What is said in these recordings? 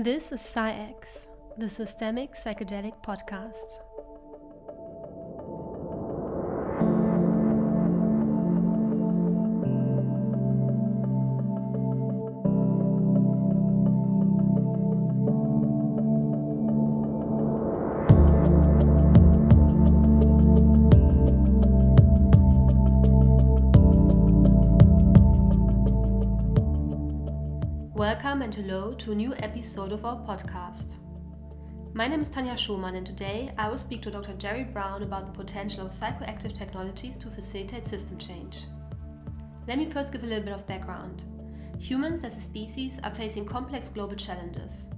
This is PsyX, the Systemic Psychedelic Podcast. To a new episode of our podcast. My name is Tanja Schumann, and today I will speak to Dr. Jerry Brown about the potential of psychoactive technologies to facilitate system change. Let me first give a little bit of background. Humans as a species are facing complex global challenges.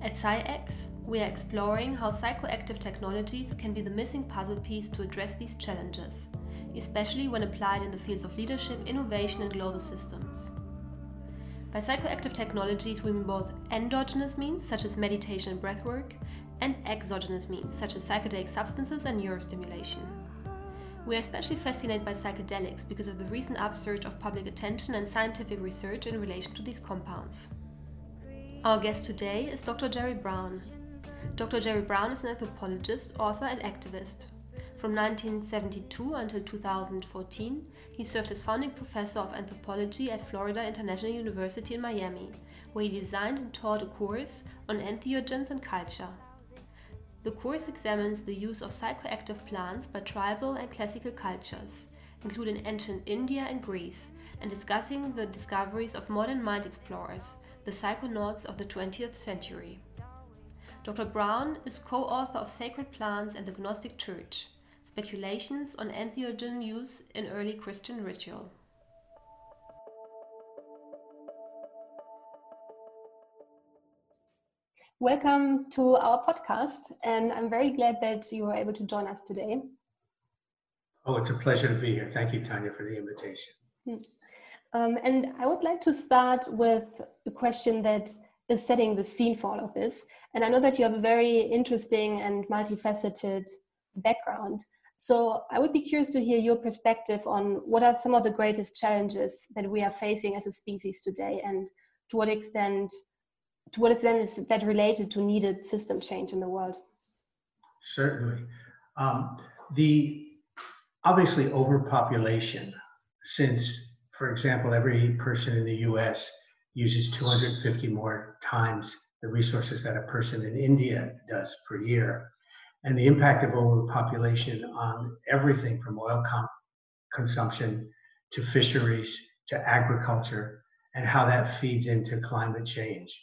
At PsyX, we are exploring how psychoactive technologies can be the missing puzzle piece to address these challenges, especially when applied in the fields of leadership, innovation, and global systems. By psychoactive technologies, we mean both endogenous means, such as meditation and breathwork, and exogenous means, such as psychedelic substances and neurostimulation. We are especially fascinated by psychedelics because of the recent upsurge of public attention and scientific research in relation to these compounds. Our guest today is Dr. Jerry Brown. Dr. Jerry Brown is an anthropologist, author, and activist. From 1972 until 2014, he served as founding professor of anthropology at Florida International University in Miami, where he designed and taught a course on entheogens and culture. The course examines the use of psychoactive plants by tribal and classical cultures, including ancient India and Greece, and discussing the discoveries of modern mind explorers, the psychonauts of the 20th century. Dr. Brown is co author of Sacred Plants and the Gnostic Church, speculations on entheogen use in early Christian ritual. Welcome to our podcast, and I'm very glad that you were able to join us today. Oh, it's a pleasure to be here. Thank you, Tanja, for the invitation. Hmm. Um, and I would like to start with a question that is setting the scene for all of this. And I know that you have a very interesting and multifaceted background. So I would be curious to hear your perspective on what are some of the greatest challenges that we are facing as a species today, and to what extent, to what extent is that related to needed system change in the world? Certainly, um, the obviously overpopulation. Since, for example, every person in the U.S. uses 250 more times the resources that a person in India does per year and the impact of overpopulation on everything from oil com- consumption to fisheries to agriculture and how that feeds into climate change.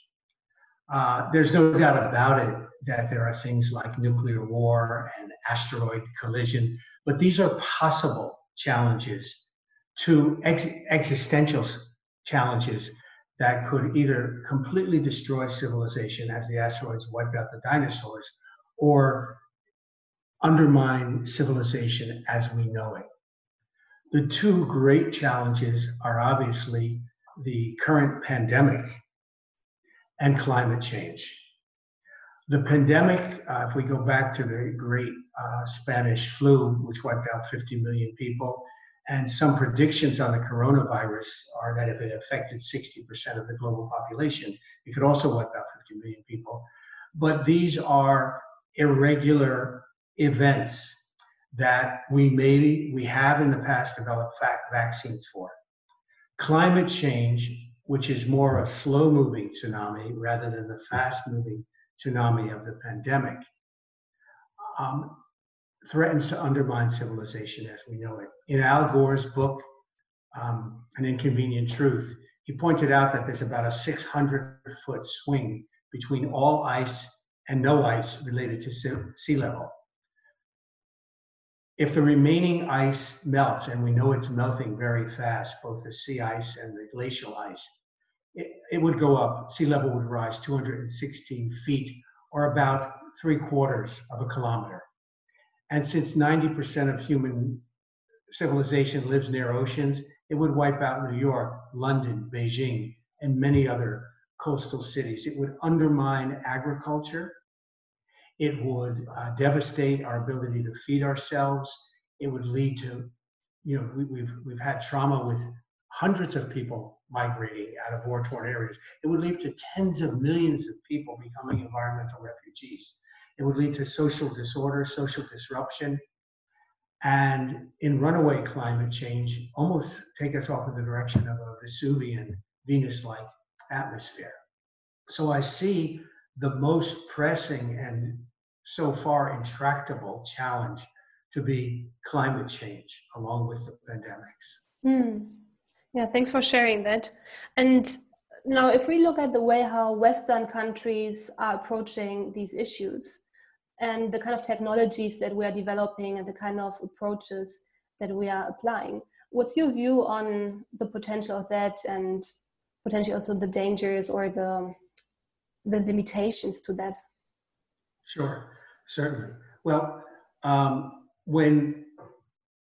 Uh, there's no doubt about it that there are things like nuclear war and asteroid collision, but these are possible challenges to ex- existential challenges that could either completely destroy civilization as the asteroids wiped out the dinosaurs or undermine civilization as we know it. The two great challenges are obviously the current pandemic and climate change. The pandemic, uh, if we go back to the great uh, Spanish flu, which wiped out 50 million people, and some predictions on the coronavirus are that if it affected 60% of the global population, it could also wipe out 50 million people. But these are irregular events that we maybe we have in the past developed vaccines for. Climate change, which is more a slow moving tsunami rather than the fast moving tsunami of the pandemic, um, threatens to undermine civilization as we know it. In Al Gore's book, um, An Inconvenient Truth, he pointed out that there's about a 600 foot swing between all ice and no ice related to sea level if the remaining ice melts, and we know it's melting very fast, both the sea ice and the glacial ice, it, it would go up. Sea level would rise 216 feet, or about three quarters of a kilometer. And since 90% of human civilization lives near oceans, it would wipe out New York, London, Beijing, and many other coastal cities. It would undermine agriculture. It would uh, devastate our ability to feed ourselves. It would lead to, you know, we, we've we've had trauma with hundreds of people migrating out of war torn areas. It would lead to tens of millions of people becoming environmental refugees. It would lead to social disorder, social disruption, and in runaway climate change, almost take us off in the direction of a Vesuvian, Venus like atmosphere. So I see the most pressing and so far intractable challenge to be climate change along with the pandemics. Mm. Yeah, thanks for sharing that. And now, if we look at the way how Western countries are approaching these issues and the kind of technologies that we are developing and the kind of approaches that we are applying, what's your view on the potential of that and potentially also the dangers or the the limitations to that? Sure, certainly. Well, um, when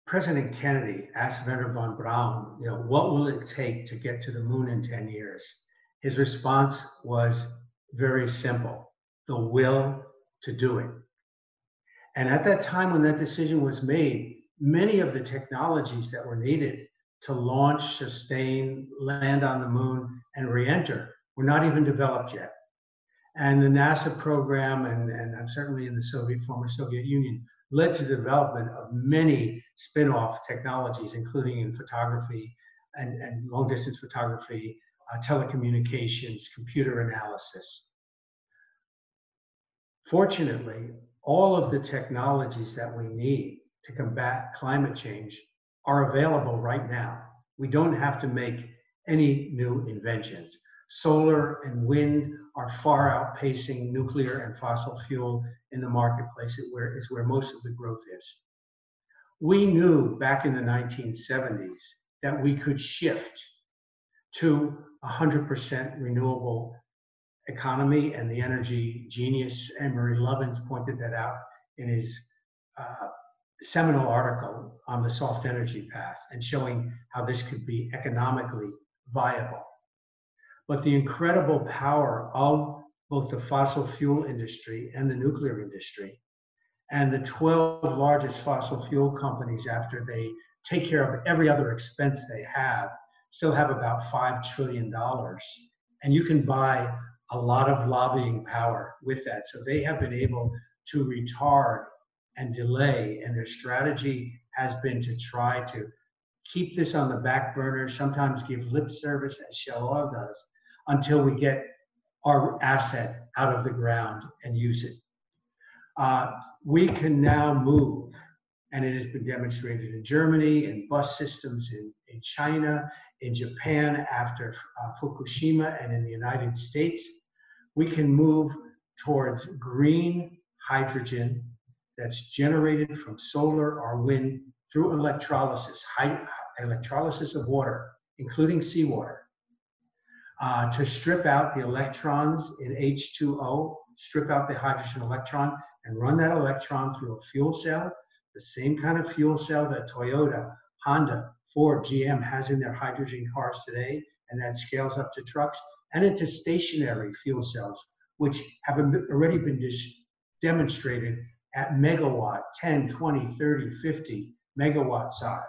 President Kennedy asked Wernher von Braun, you know, what will it take to get to the moon in 10 years? His response was very simple the will to do it. And at that time, when that decision was made, many of the technologies that were needed to launch, sustain, land on the moon, and re enter were not even developed yet. And the NASA program, and, and certainly in the Soviet, former Soviet Union, led to the development of many spin off technologies, including in photography and, and long distance photography, uh, telecommunications, computer analysis. Fortunately, all of the technologies that we need to combat climate change are available right now. We don't have to make any new inventions. Solar and wind are far outpacing nuclear and fossil fuel in the marketplace, it where, is where most of the growth is. We knew back in the 1970s that we could shift to 100% renewable economy, and the energy genius Amory Lovins pointed that out in his uh, seminal article on the soft energy path and showing how this could be economically viable. But the incredible power of both the fossil fuel industry and the nuclear industry, and the 12 largest fossil fuel companies, after they take care of every other expense they have, still have about $5 trillion. And you can buy a lot of lobbying power with that. So they have been able to retard and delay. And their strategy has been to try to keep this on the back burner, sometimes give lip service, as Shell Oil does, until we get our asset out of the ground and use it. Uh, we can now move, and it has been demonstrated in Germany, in bus systems in, in China, in Japan after uh, Fukushima, and in the United States. We can move towards green hydrogen that's generated from solar or wind through electrolysis, high, electrolysis of water, including seawater, uh, to strip out the electrons in H2O, strip out the hydrogen electron, and run that electron through a fuel cell, the same kind of fuel cell that Toyota, Honda, Ford, GM has in their hydrogen cars today, and that scales up to trucks, and into stationary fuel cells, which have already been demonstrated at megawatt, 10, 20, 30, 50 megawatt size.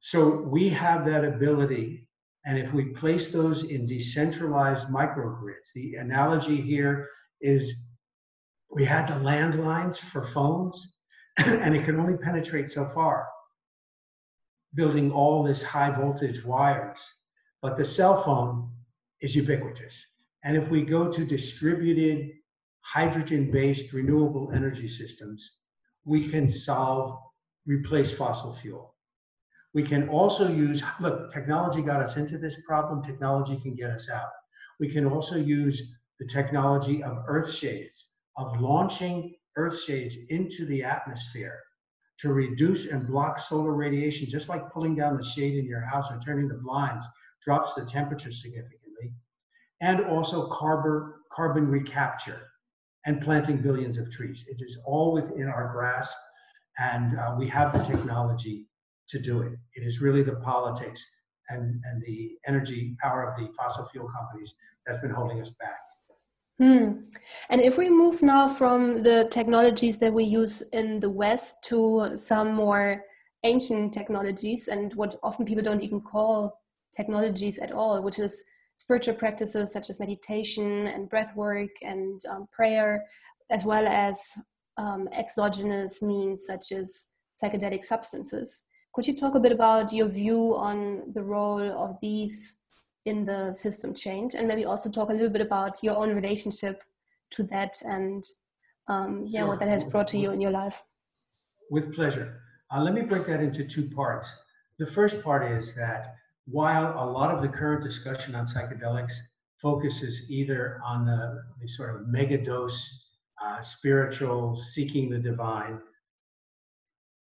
So we have that ability. And if we place those in decentralized microgrids, the analogy here is we had the landlines for phones, and it can only penetrate so far, building all this high voltage wires. But the cell phone is ubiquitous. And if we go to distributed hydrogen-based renewable energy systems, we can solve, replace fossil fuel. We can also use, look, technology got us into this problem, technology can get us out. We can also use the technology of earth shades, of launching earth shades into the atmosphere to reduce and block solar radiation, just like pulling down the shade in your house or turning the blinds drops the temperature significantly, and also carbon, carbon recapture and planting billions of trees. It is all within our grasp, and uh, we have the technology to do it. It is really the politics and, and the energy power of the fossil fuel companies that's been holding us back. Hmm. And if we move now from the technologies that we use in the West to some more ancient technologies and what often people don't even call technologies at all, which is spiritual practices such as meditation and breath work and um, prayer, as well as um, exogenous means such as psychedelic substances. Could you talk a bit about your view on the role of these in the system change and maybe also talk a little bit about your own relationship to that and um, yeah, sure. what that has brought to you in your life? With pleasure. Uh, let me break that into two parts. The first part is that while a lot of the current discussion on psychedelics focuses either on the, the sort of megadose, uh, spiritual, seeking the divine,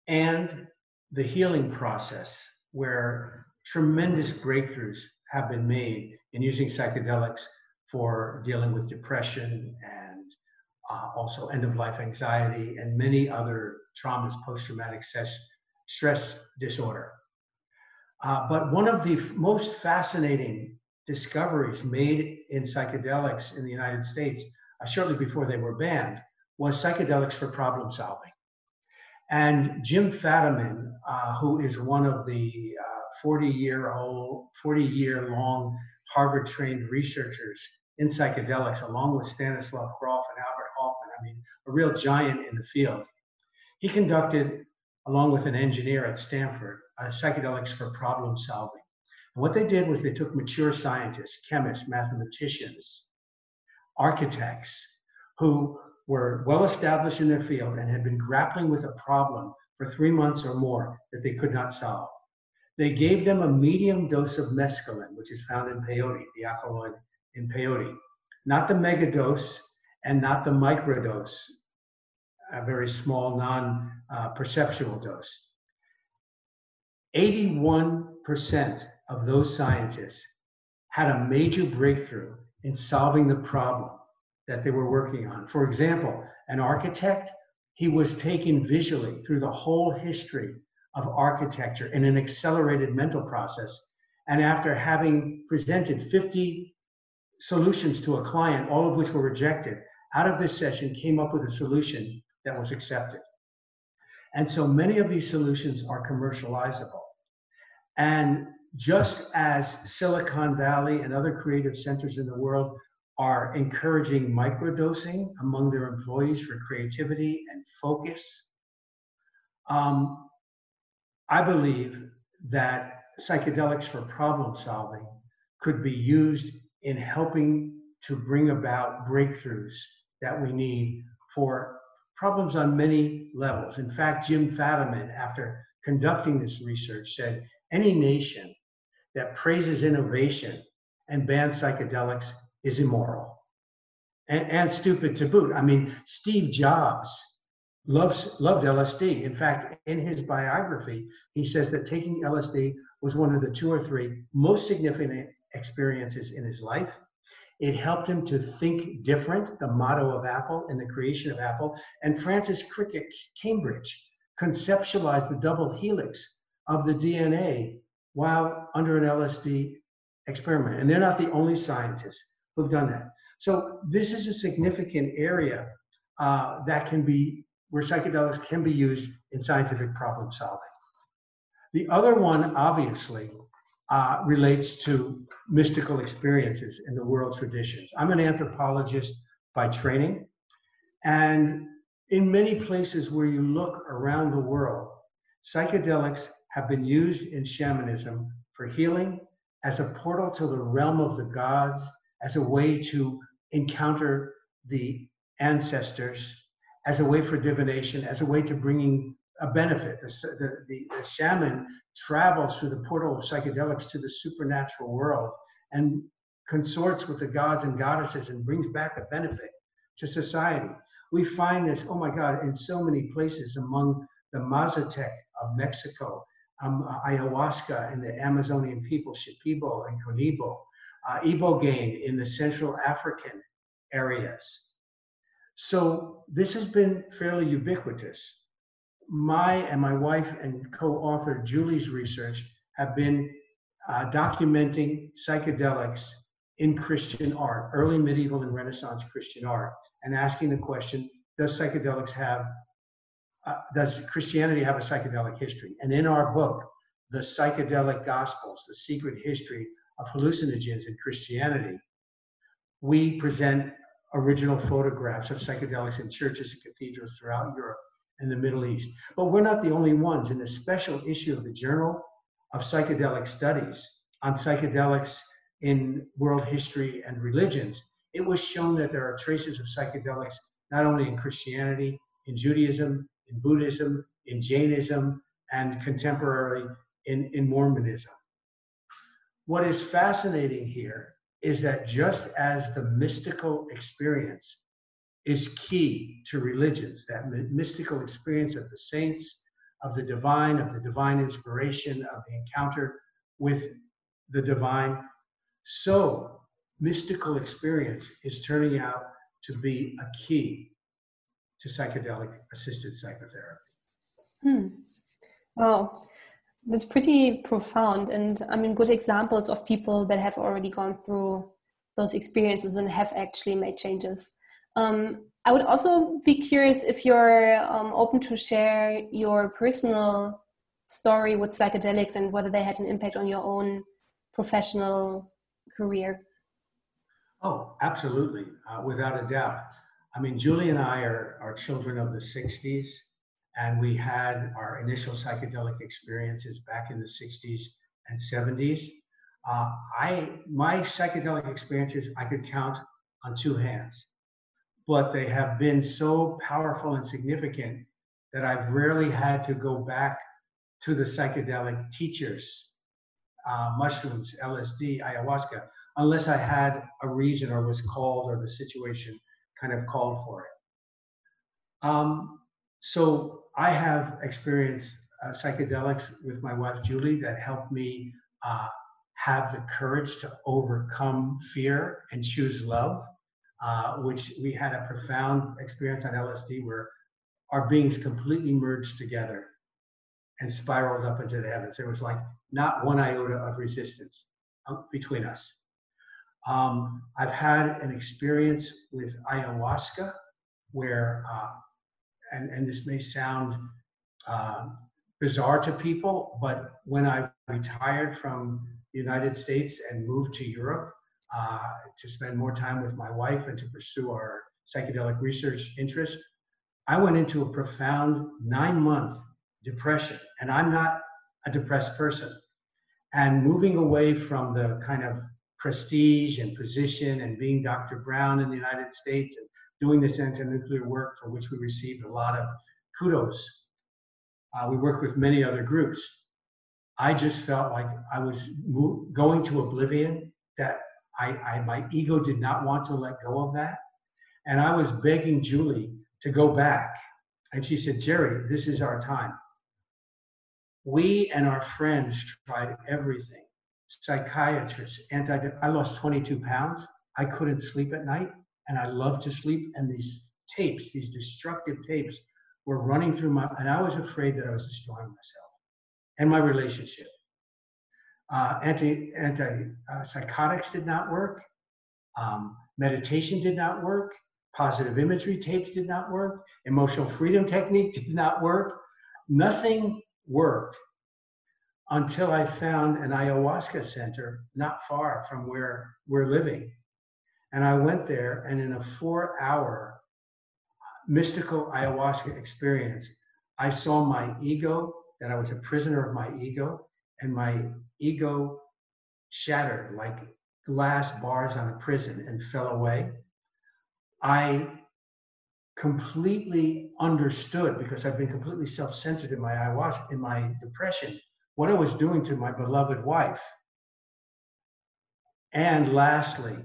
and the healing process, where tremendous breakthroughs have been made in using psychedelics for dealing with depression and uh, also end of life anxiety and many other traumas, post traumatic stress, disorder. Uh, but one of the most fascinating discoveries made in psychedelics in the United States uh, shortly before they were banned was psychedelics for problem solving. And Jim Fadiman, uh, who is one of the 40 year old, 40 year long Harvard trained researchers in psychedelics, along with Stanislav Grof and Albert Hofmann, I mean, a real giant in the field. He conducted, along with an engineer at Stanford, psychedelics for problem solving. And what they did was they took mature scientists, chemists, mathematicians, architects, who were well established in their field and had been grappling with a problem for three months or more that they could not solve. They gave them a medium dose of mescaline, which is found in peyote, the alkaloid in peyote, not the megadose and not the microdose, a very small, non uh, perceptual dose. 81% of those scientists had a major breakthrough in solving the problem that they were working on. For example, an architect, he was taken visually through the whole history of architecture in an accelerated mental process. And after having presented 50 solutions to a client, all of which were rejected, out of this session came up with a solution that was accepted. And so many of these solutions are commercializable. And just as Silicon Valley and other creative centers in the world are encouraging microdosing among their employees for creativity and focus, um, I believe that psychedelics for problem solving could be used in helping to bring about breakthroughs that we need for problems on many levels. In fact, Jim Fadiman, after conducting this research, said any nation that praises innovation and bans psychedelics is immoral and, and stupid to boot. I mean, Steve Jobs loves loved LSD. In fact, in his biography, he says that taking LSD was one of the two or three most significant experiences in his life. It helped him to think different, the motto of Apple and the creation of Apple. And Francis Crick Cambridge conceptualized the double helix of the DNA while under an LSD experiment. And they're not the only scientists who've done that. So this is a significant area uh, that can be where psychedelics can be used in scientific problem solving. The other one, obviously, uh, relates to mystical experiences in the world traditions. I'm an anthropologist by training, and in many places where you look around the world, psychedelics have been used in shamanism for healing, as a portal to the realm of the gods, as a way to encounter the ancestors, as a way for divination, as a way to bringing a benefit. The, the, the, shaman travels through the portal of psychedelics to the supernatural world and consorts with the gods and goddesses and brings back a benefit to society. We find this, oh my God, in so many places among the Mazatec of Mexico, um, ayahuasca and the Amazonian people, Shipibo and Conibo, uh, Ibogaine in the Central African areas. So this has been fairly ubiquitous. My and my wife and co-author Julie's research have been uh, documenting psychedelics in Christian art, early medieval and Renaissance Christian art, and asking the question, does psychedelics have uh, does Christianity have a psychedelic history? And in our book, The Psychedelic Gospels, The Secret History of Hallucinogens in Christianity, we present original photographs of psychedelics in churches and cathedrals throughout Europe and the Middle East. But we're not the only ones. In a special issue of the Journal of Psychedelic Studies on psychedelics in world history and religions, it was shown that there are traces of psychedelics not only in Christianity, in Judaism, in Buddhism, in Jainism, and contemporarily in, in Mormonism. What is fascinating here is that just as the mystical experience is key to religions, that mystical experience of the saints, of the divine, of the divine inspiration, of the encounter with the divine, so mystical experience is turning out to be a key to psychedelic assisted psychotherapy. Hmm. Wow. That's pretty profound. And I mean, good examples of people that have already gone through those experiences and have actually made changes. Um, I would also be curious if you're um, open to share your personal story with psychedelics and whether they had an impact on your own professional career. Oh, absolutely, uh, without a doubt. I mean, Julie and I are, are children of the 60s and we had our initial psychedelic experiences back in the 60s and 70s. Uh, I my psychedelic experiences I could count on two hands, but they have been so powerful and significant that I've rarely had to go back to the psychedelic teachers, uh, mushrooms, LSD, ayahuasca, unless I had a reason or was called or the situation kind of called for it. Um, so I have experienced uh, psychedelics with my wife Julie that helped me uh, have the courage to overcome fear and choose love, uh, which we had a profound experience on LSD where our beings completely merged together and spiraled up into the heavens. There was like not one iota of resistance uh, between us. Um, I've had an experience with ayahuasca where uh, and, and this may sound uh, bizarre to people, but when I retired from the United States and moved to Europe uh, to spend more time with my wife and to pursue our psychedelic research interest, I went into a profound nine month depression. And I'm not a depressed person. And moving away from the kind of prestige and position and being Dr. Brown in the United States and doing this anti-nuclear work for which we received a lot of kudos. Uh, we worked with many other groups. I just felt like I was going to oblivion, that I, I, my ego did not want to let go of that. And I was begging Julie to go back. And she said, Jerry, this is our time. We and our friends tried everything psychiatrists, anti, I lost 22 pounds. I couldn't sleep at night and I loved to sleep. And these tapes, these destructive tapes, were running through my, and I was afraid that I was destroying myself and my relationship. Uh, anti anti uh, psychotics did not work. Um, meditation did not work. Positive imagery tapes did not work. Emotional freedom technique did not work. Nothing worked until I found an ayahuasca center not far from where we're living and I went there, and in a four hour mystical ayahuasca experience, I saw my ego, that I was a prisoner of my ego, and my ego shattered like glass bars on a prison and fell away. I completely understood because I've been completely self-centered in my ayahuasca, in my depression, what I was doing to my beloved wife. And lastly,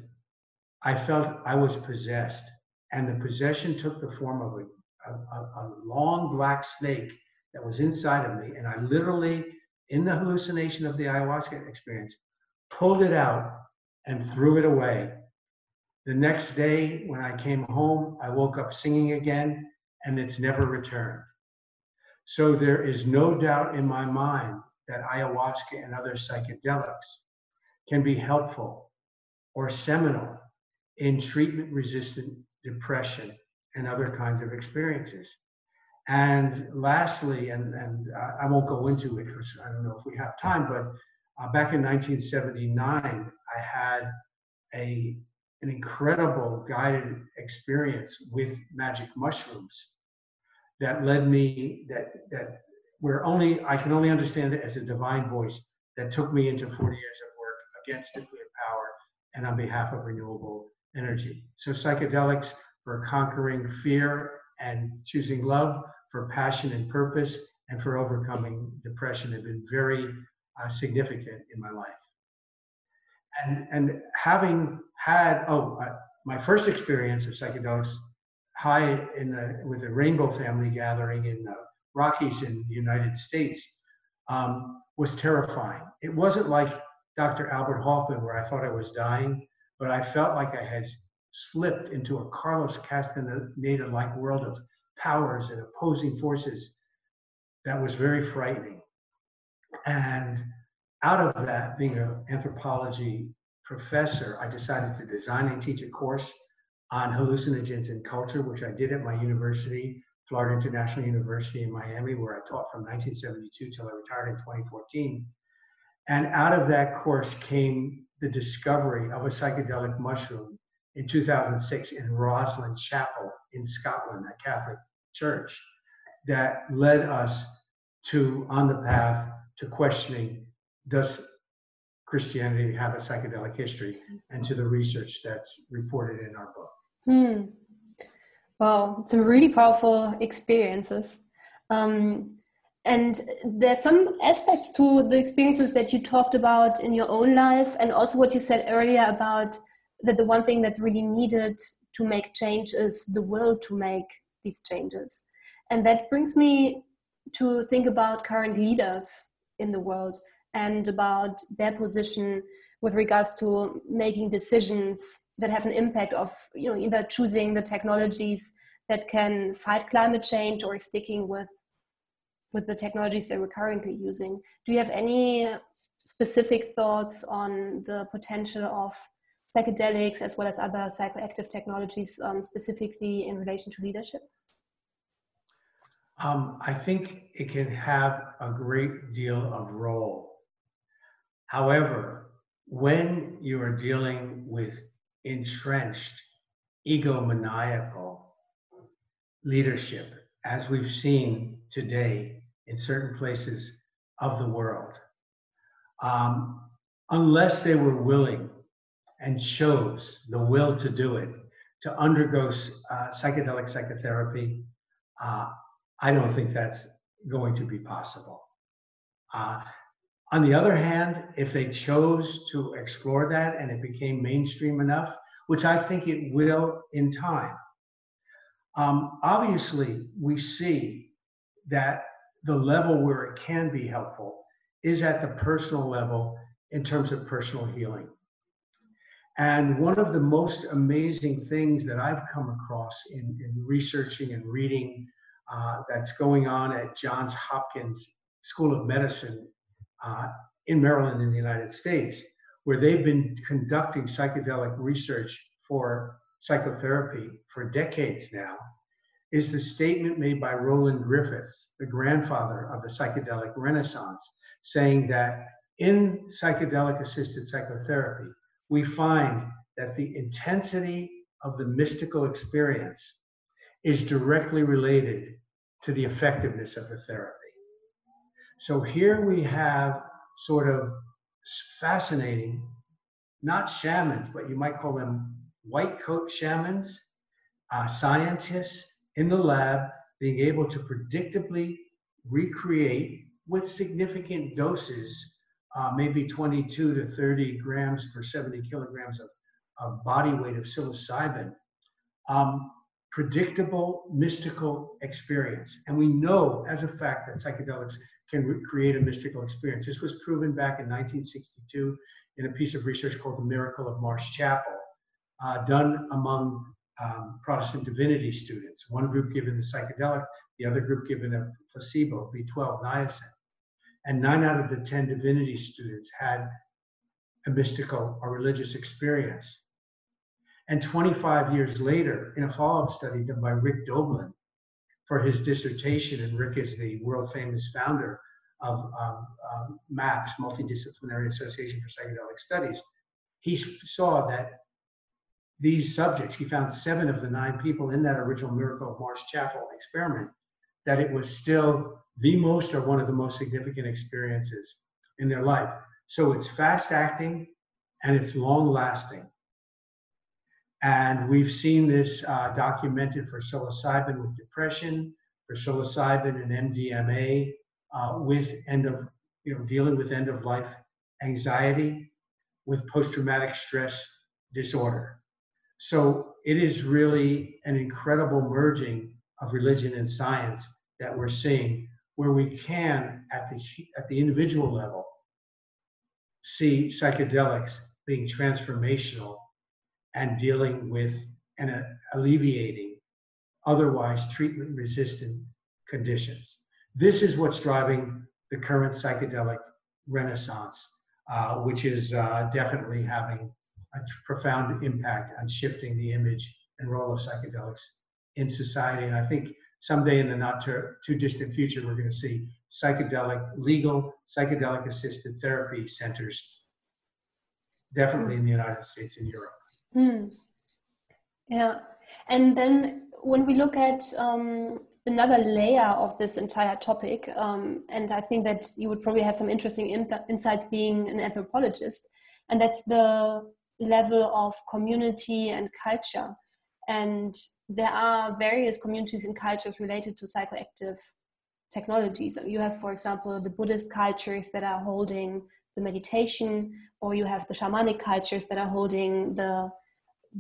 I felt I was possessed. And the possession took the form of a, a, a, long black snake that was inside of me. And I literally, in the hallucination of the ayahuasca experience, pulled it out and threw it away. The next day, when I came home, I woke up singing again, and it's never returned. So there is no doubt in my mind that ayahuasca and other psychedelics can be helpful or seminal in treatment resistant depression and other kinds of experiences. And lastly, and, and I won't go into it because I don't know if we have time, but uh, back in 1979, I had a, an incredible guided experience with magic mushrooms that led me, that, that where only, I can only understand it as a divine voice that took me into 40 years of work against nuclear power and on behalf of renewable energy. So psychedelics for conquering fear and choosing love, for passion and purpose, and for overcoming depression have been very uh, significant in my life. And, and having had, oh, uh, my first experience of psychedelics high in the, with the Rainbow Family gathering in the Rockies in the United States um, was terrifying. It wasn't like Dr. Albert Hofmann, where I thought I was dying, but I felt like I had slipped into a Carlos Castaneda like world of powers and opposing forces that was very frightening. And out of that, being an anthropology professor, I decided to design and teach a course on hallucinogens and culture, which I did at my university, Florida International University in Miami, where I taught from 1972 till I retired in 2014. And out of that course came the discovery of a psychedelic mushroom in 2006 in Rosslyn Chapel in Scotland, a Catholic church, that led us to on the path to questioning does Christianity have a psychedelic history and to the research that's reported in our book. Hmm. Wow, some really powerful experiences. Um, and there's some aspects to the experiences that you talked about in your own life, and also what you said earlier about that the one thing that's really needed to make change is the will to make these changes. And that brings me to think about current leaders in the world and about their position with regards to making decisions that have an impact of you know either choosing the technologies that can fight climate change or sticking with with the technologies that we're currently using. Do you have any specific thoughts on the potential of psychedelics as well as other psychoactive technologies, um, specifically in relation to leadership? Um, I think it can have a great deal of role. However, when you are dealing with entrenched egomaniacal leadership, as we've seen today in certain places of the world. Um, unless they were willing and chose the will to do it, to undergo uh, psychedelic psychotherapy, uh, I don't think that's going to be possible. Uh, on the other hand, if they chose to explore that and it became mainstream enough, which I think it will in time, um, obviously we see that the level where it can be helpful is at the personal level in terms of personal healing. And one of the most amazing things that I've come across in, in researching and reading uh, that's going on at Johns Hopkins School of Medicine uh, in Maryland in the United States, where they've been conducting psychedelic research for psychotherapy for decades now, is the statement made by Roland Griffiths, the grandfather of the psychedelic renaissance, saying that in psychedelic assisted psychotherapy, we find that the intensity of the mystical experience is directly related to the effectiveness of the therapy. So here we have sort of fascinating, not shamans, but you might call them white coat shamans, uh, scientists in the lab being able to predictably recreate with significant doses, uh, maybe 22 to 30 grams per 70 kilograms of, of body weight of psilocybin, um, predictable mystical experience. And we know as a fact that psychedelics can create a mystical experience. This was proven back in 1962 in a piece of research called The Miracle of Marsh Chapel, uh, done among um, Protestant divinity students. One group given the psychedelic, the other group given a placebo, B12 niacin. And nine out of the 10 divinity students had a mystical or religious experience. And 25 years later, in a follow up study done by Rick Doblin, for his dissertation, and Rick is the world famous founder of um, um, MAPS, Multidisciplinary Association for Psychedelic Studies, he saw that these subjects, he found seven of the nine people in that original Miracle of Marsh Chapel experiment, that it was still the most or one of the most significant experiences in their life. So it's fast acting and it's long lasting. And we've seen this uh, documented for psilocybin with depression, for psilocybin and MDMA uh, with end of, you know, dealing with end of life anxiety, with post traumatic stress disorder. So it is really an incredible merging of religion and science that we're seeing where we can, at the, at the individual level, see psychedelics being transformational and dealing with and uh, alleviating otherwise treatment resistant conditions. This is what's driving the current psychedelic renaissance, uh, which is uh, definitely having a profound impact on shifting the image and role of psychedelics in society. And I think someday in the not too, distant future, we're going to see psychedelic, legal psychedelic assisted therapy centers, definitely in the United States and Europe. Mm. Yeah. And then when we look at um, another layer of this entire topic, um, and I think that you would probably have some interesting in- insights being an anthropologist, and that's the level of community and culture. And there are various communities and cultures related to psychoactive technologies. You have, for example, the Buddhist cultures that are holding the meditation, or you have the shamanic cultures that are holding the,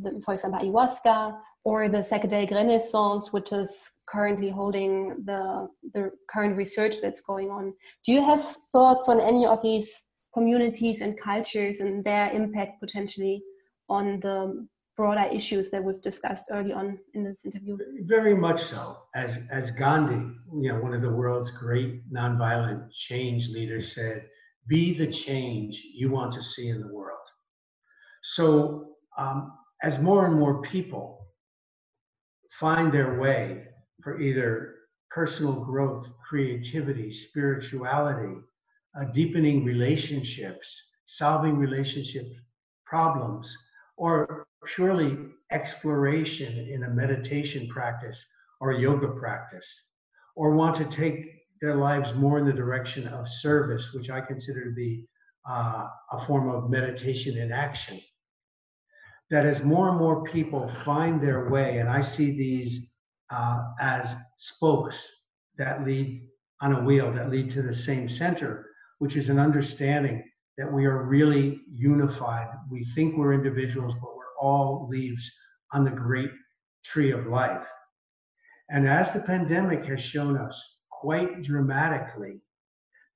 the for example, ayahuasca, or the psychedelic renaissance, which is currently holding the, the current research that's going on. Do you have thoughts on any of these communities and cultures and their impact potentially on the broader issues that we've discussed early on in this interview? Very much so. As as Gandhi, you know, one of the world's great nonviolent change leaders said, "Be the change you want to see in the world." So, um, as more and more people find their way for either personal growth, creativity, spirituality, uh, deepening relationships, solving relationship problems, or purely exploration in a meditation practice or yoga practice, or want to take their lives more in the direction of service, which I consider to be uh, a form of meditation in action. That as more and more people find their way, and I see these uh, as spokes that lead on a wheel that lead to the same center, which is an understanding that we are really unified. We think we're individuals, but we're all leaves on the great tree of life. And as the pandemic has shown us quite dramatically,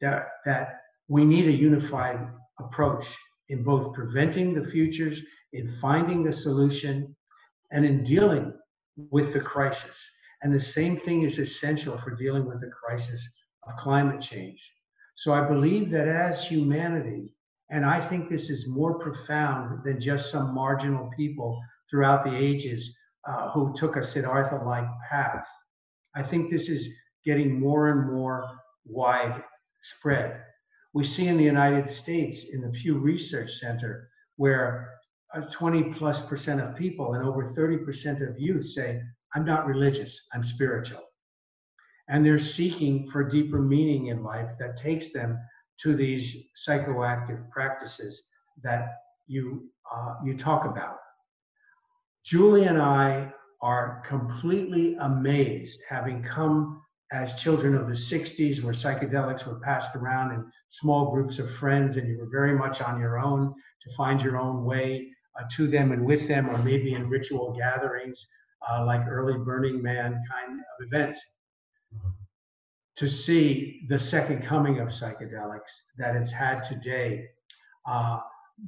that, that we need a unified approach in both preventing the futures, in finding the solution, and in dealing with the crisis. And the same thing is essential for dealing with the crisis of climate change. So I believe that as humanity, and I think this is more profound than just some marginal people throughout the ages uh, who took a Siddhartha like path. I think this is getting more and more widespread. We see in the United States, in the Pew Research Center, where 20 plus percent of people and over 30% of youth say, I'm not religious, I'm spiritual and they're seeking for deeper meaning in life that takes them to these psychoactive practices that you uh, you talk about. Julie and I are completely amazed, having come as children of the 60s, where psychedelics were passed around in small groups of friends, and you were very much on your own to find your own way uh, to them and with them, or maybe in ritual gatherings uh, like early Burning Man kind of events to see the second coming of psychedelics that it's had today, uh,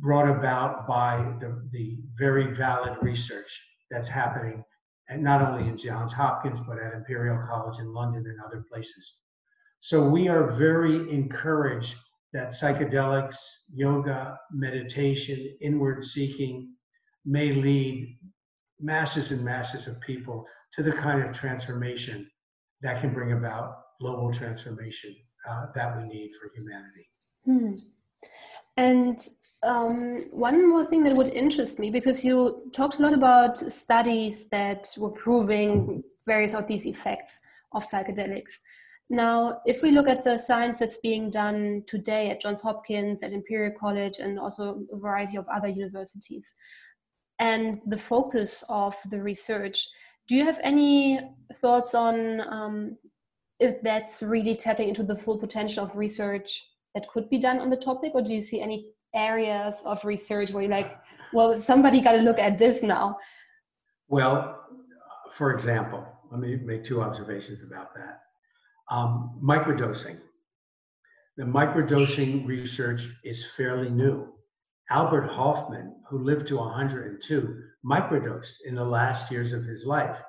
brought about by the, the very valid research that's happening, and not only in Johns Hopkins, but at Imperial College in London and other places. So we are very encouraged that psychedelics, yoga, meditation, inward seeking may lead masses and masses of people to the kind of transformation that can bring about global transformation uh, that we need for humanity. Hmm. And um, one more thing that would interest me because you talked a lot about studies that were proving various of these effects of psychedelics. Now, if we look at the science that's being done today at Johns Hopkins, at Imperial College, and also a variety of other universities, and the focus of the research, do you have any thoughts on um, if that's really tapping into the full potential of research that could be done on the topic, or do you see any areas of research where you're like, well, somebody got to look at this now? Well, for example, let me make two observations about that. Um, microdosing. The microdosing research is fairly new. Albert Hofmann, who lived to 102, microdosed in the last years of his life.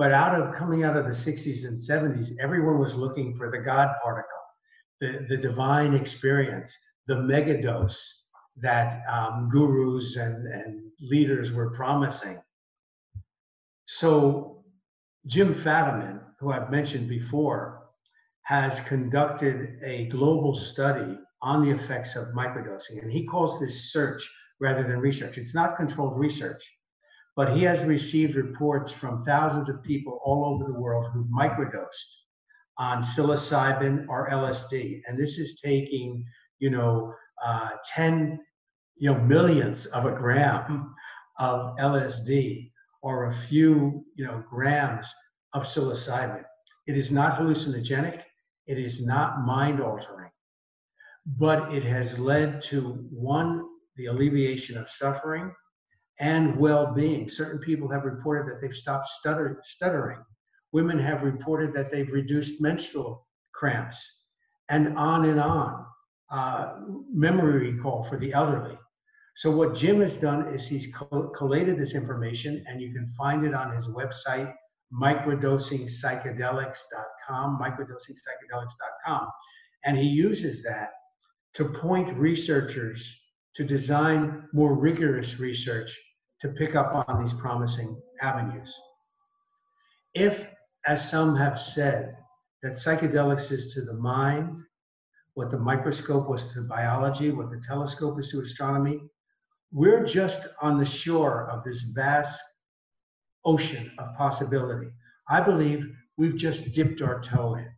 But out of coming out of the 60s and 70s, everyone was looking for the God particle, the, the divine experience, the megadose that um, gurus and, and leaders were promising. So Jim Fadiman, who I've mentioned before, has conducted a global study on the effects of microdosing. And he calls this search rather than research. It's not controlled research, but he has received reports from thousands of people all over the world who've microdosed on psilocybin or LSD. And this is taking, you know, uh, 10, you know, millionths of a gram of LSD or a few, you know, grams of psilocybin. It is not hallucinogenic. It is not mind altering, but it has led to one, the alleviation of suffering and well being. Certain people have reported that they've stopped stutter, stuttering. Women have reported that they've reduced menstrual cramps, and on and on. Uh, memory recall for the elderly. So what Jim has done is he's collated this information, and you can find it on his website, microdosingpsychedelics.com, microdosingpsychedelics.com, and he uses that to point researchers to design more rigorous research to pick up on these promising avenues. If, as some have said, that psychedelics is to the mind, what the microscope was to biology, what the telescope is to astronomy, we're just on the shore of this vast ocean of possibility. I believe we've just dipped our toe in.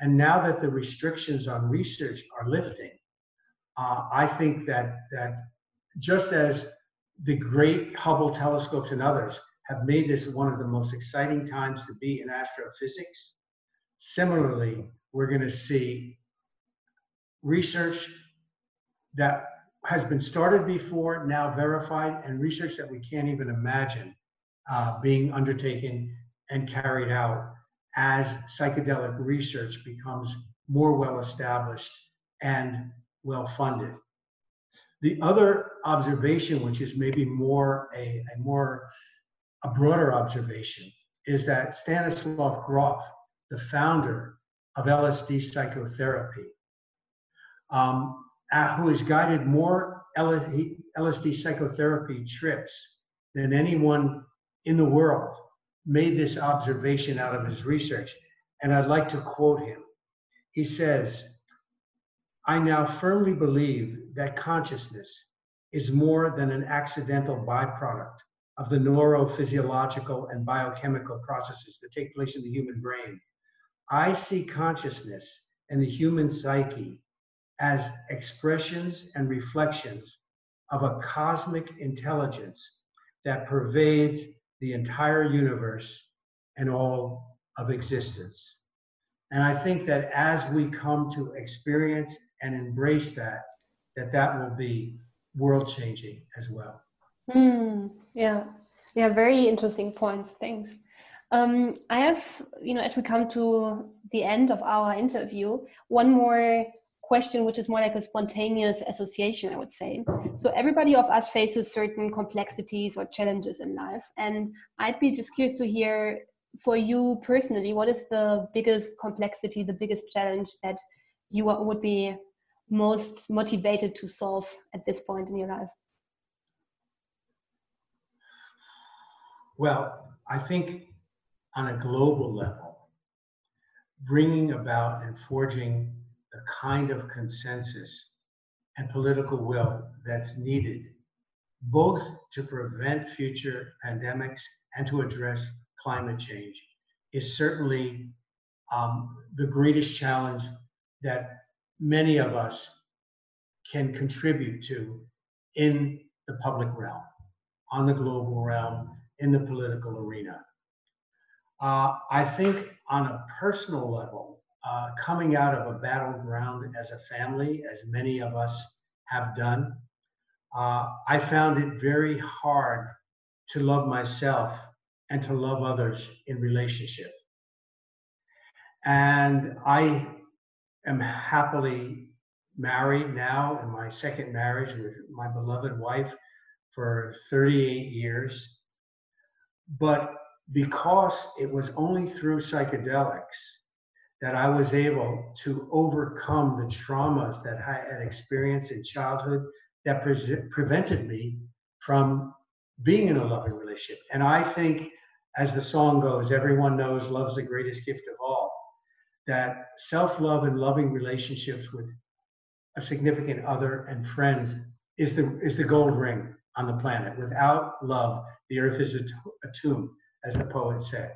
And now that the restrictions on research are lifting, uh, I think that, that just as the great Hubble telescopes and others have made this one of the most exciting times to be in astrophysics, similarly, we're going to see research that has been started before, now verified, and research that we can't even imagine uh, being undertaken and carried out as psychedelic research becomes more well established and well funded. The other observation, which is maybe more a, a more a broader observation, is that Stanislav Grof, the founder of LSD psychotherapy, um, who has guided more LSD psychotherapy trips than anyone in the world made this observation out of his research, and I'd like to quote him. He says, I now firmly believe that consciousness is more than an accidental byproduct of the neurophysiological and biochemical processes that take place in the human brain. I see consciousness and the human psyche as expressions and reflections of a cosmic intelligence that pervades the entire universe and all of existence. And I think that as we come to experience and embrace that, that that will be world changing as well. Mm, yeah, yeah, very interesting points. Thanks. Um, I have, you know, as we come to the end of our interview, one more question which is more like a spontaneous association i would say so everybody of us faces certain complexities or challenges in life and i'd be just curious to hear for you personally what is the biggest complexity the biggest challenge that you would be most motivated to solve at this point in your life? Well i think on a global level bringing about and forging the kind of consensus and political will that's needed, both to prevent future pandemics and to address climate change, is certainly um, the greatest challenge that many of us can contribute to in the public realm, on the global realm, in the political arena. Uh, I think on a personal level, uh, coming out of a battleground as a family, as many of us have done, uh, I found it very hard to love myself and to love others in relationship. And I am happily married now in my second marriage with my beloved wife for 38 years. But because it was only through psychedelics that I was able to overcome the traumas that I had experienced in childhood that pre- prevented me from being in a loving relationship. And I think, as the song goes, everyone knows love's the greatest gift of all. That self love and loving relationships with a significant other and friends is the, is the gold ring on the planet. Without love, the earth is a, t- a tomb as the poet said.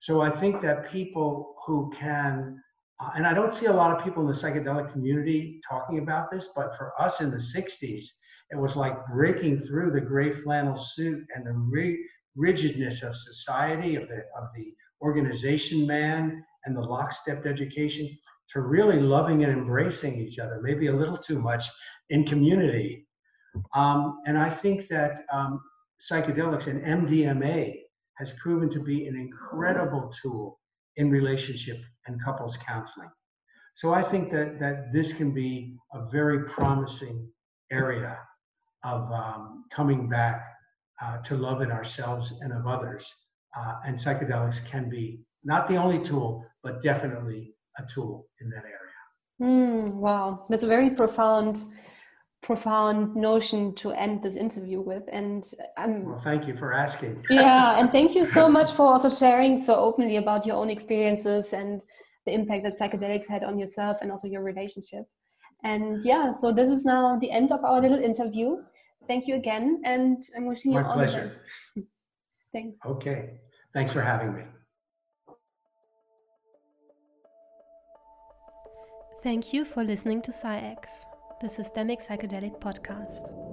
So I think that people who can, uh, and I don't see a lot of people in the psychedelic community talking about this, but for us in the 60s, it was like breaking through the gray flannel suit and the ri- rigidness of society, of the, of the organization man and the lockstep education to really loving and embracing each other, maybe a little too much in community. Um, and I think that um, psychedelics and MDMA has proven to be an incredible tool in relationship and couples counseling. So I think that that this can be a very promising area of um, coming back uh, to love in ourselves and of others. Uh, and psychedelics can be not the only tool, but definitely a tool in that area. Mm, wow, that's a very profound profound notion to end this interview with and i'm well thank you for asking yeah and thank you so much for also sharing so openly about your own experiences and the impact that psychedelics had on yourself and also your relationship and yeah so this is now the end of our little interview thank you again and i'm wishing My you all pleasure. the best thanks okay thanks for having me Thank you for listening to SciX the Systemic Psychedelic Podcast.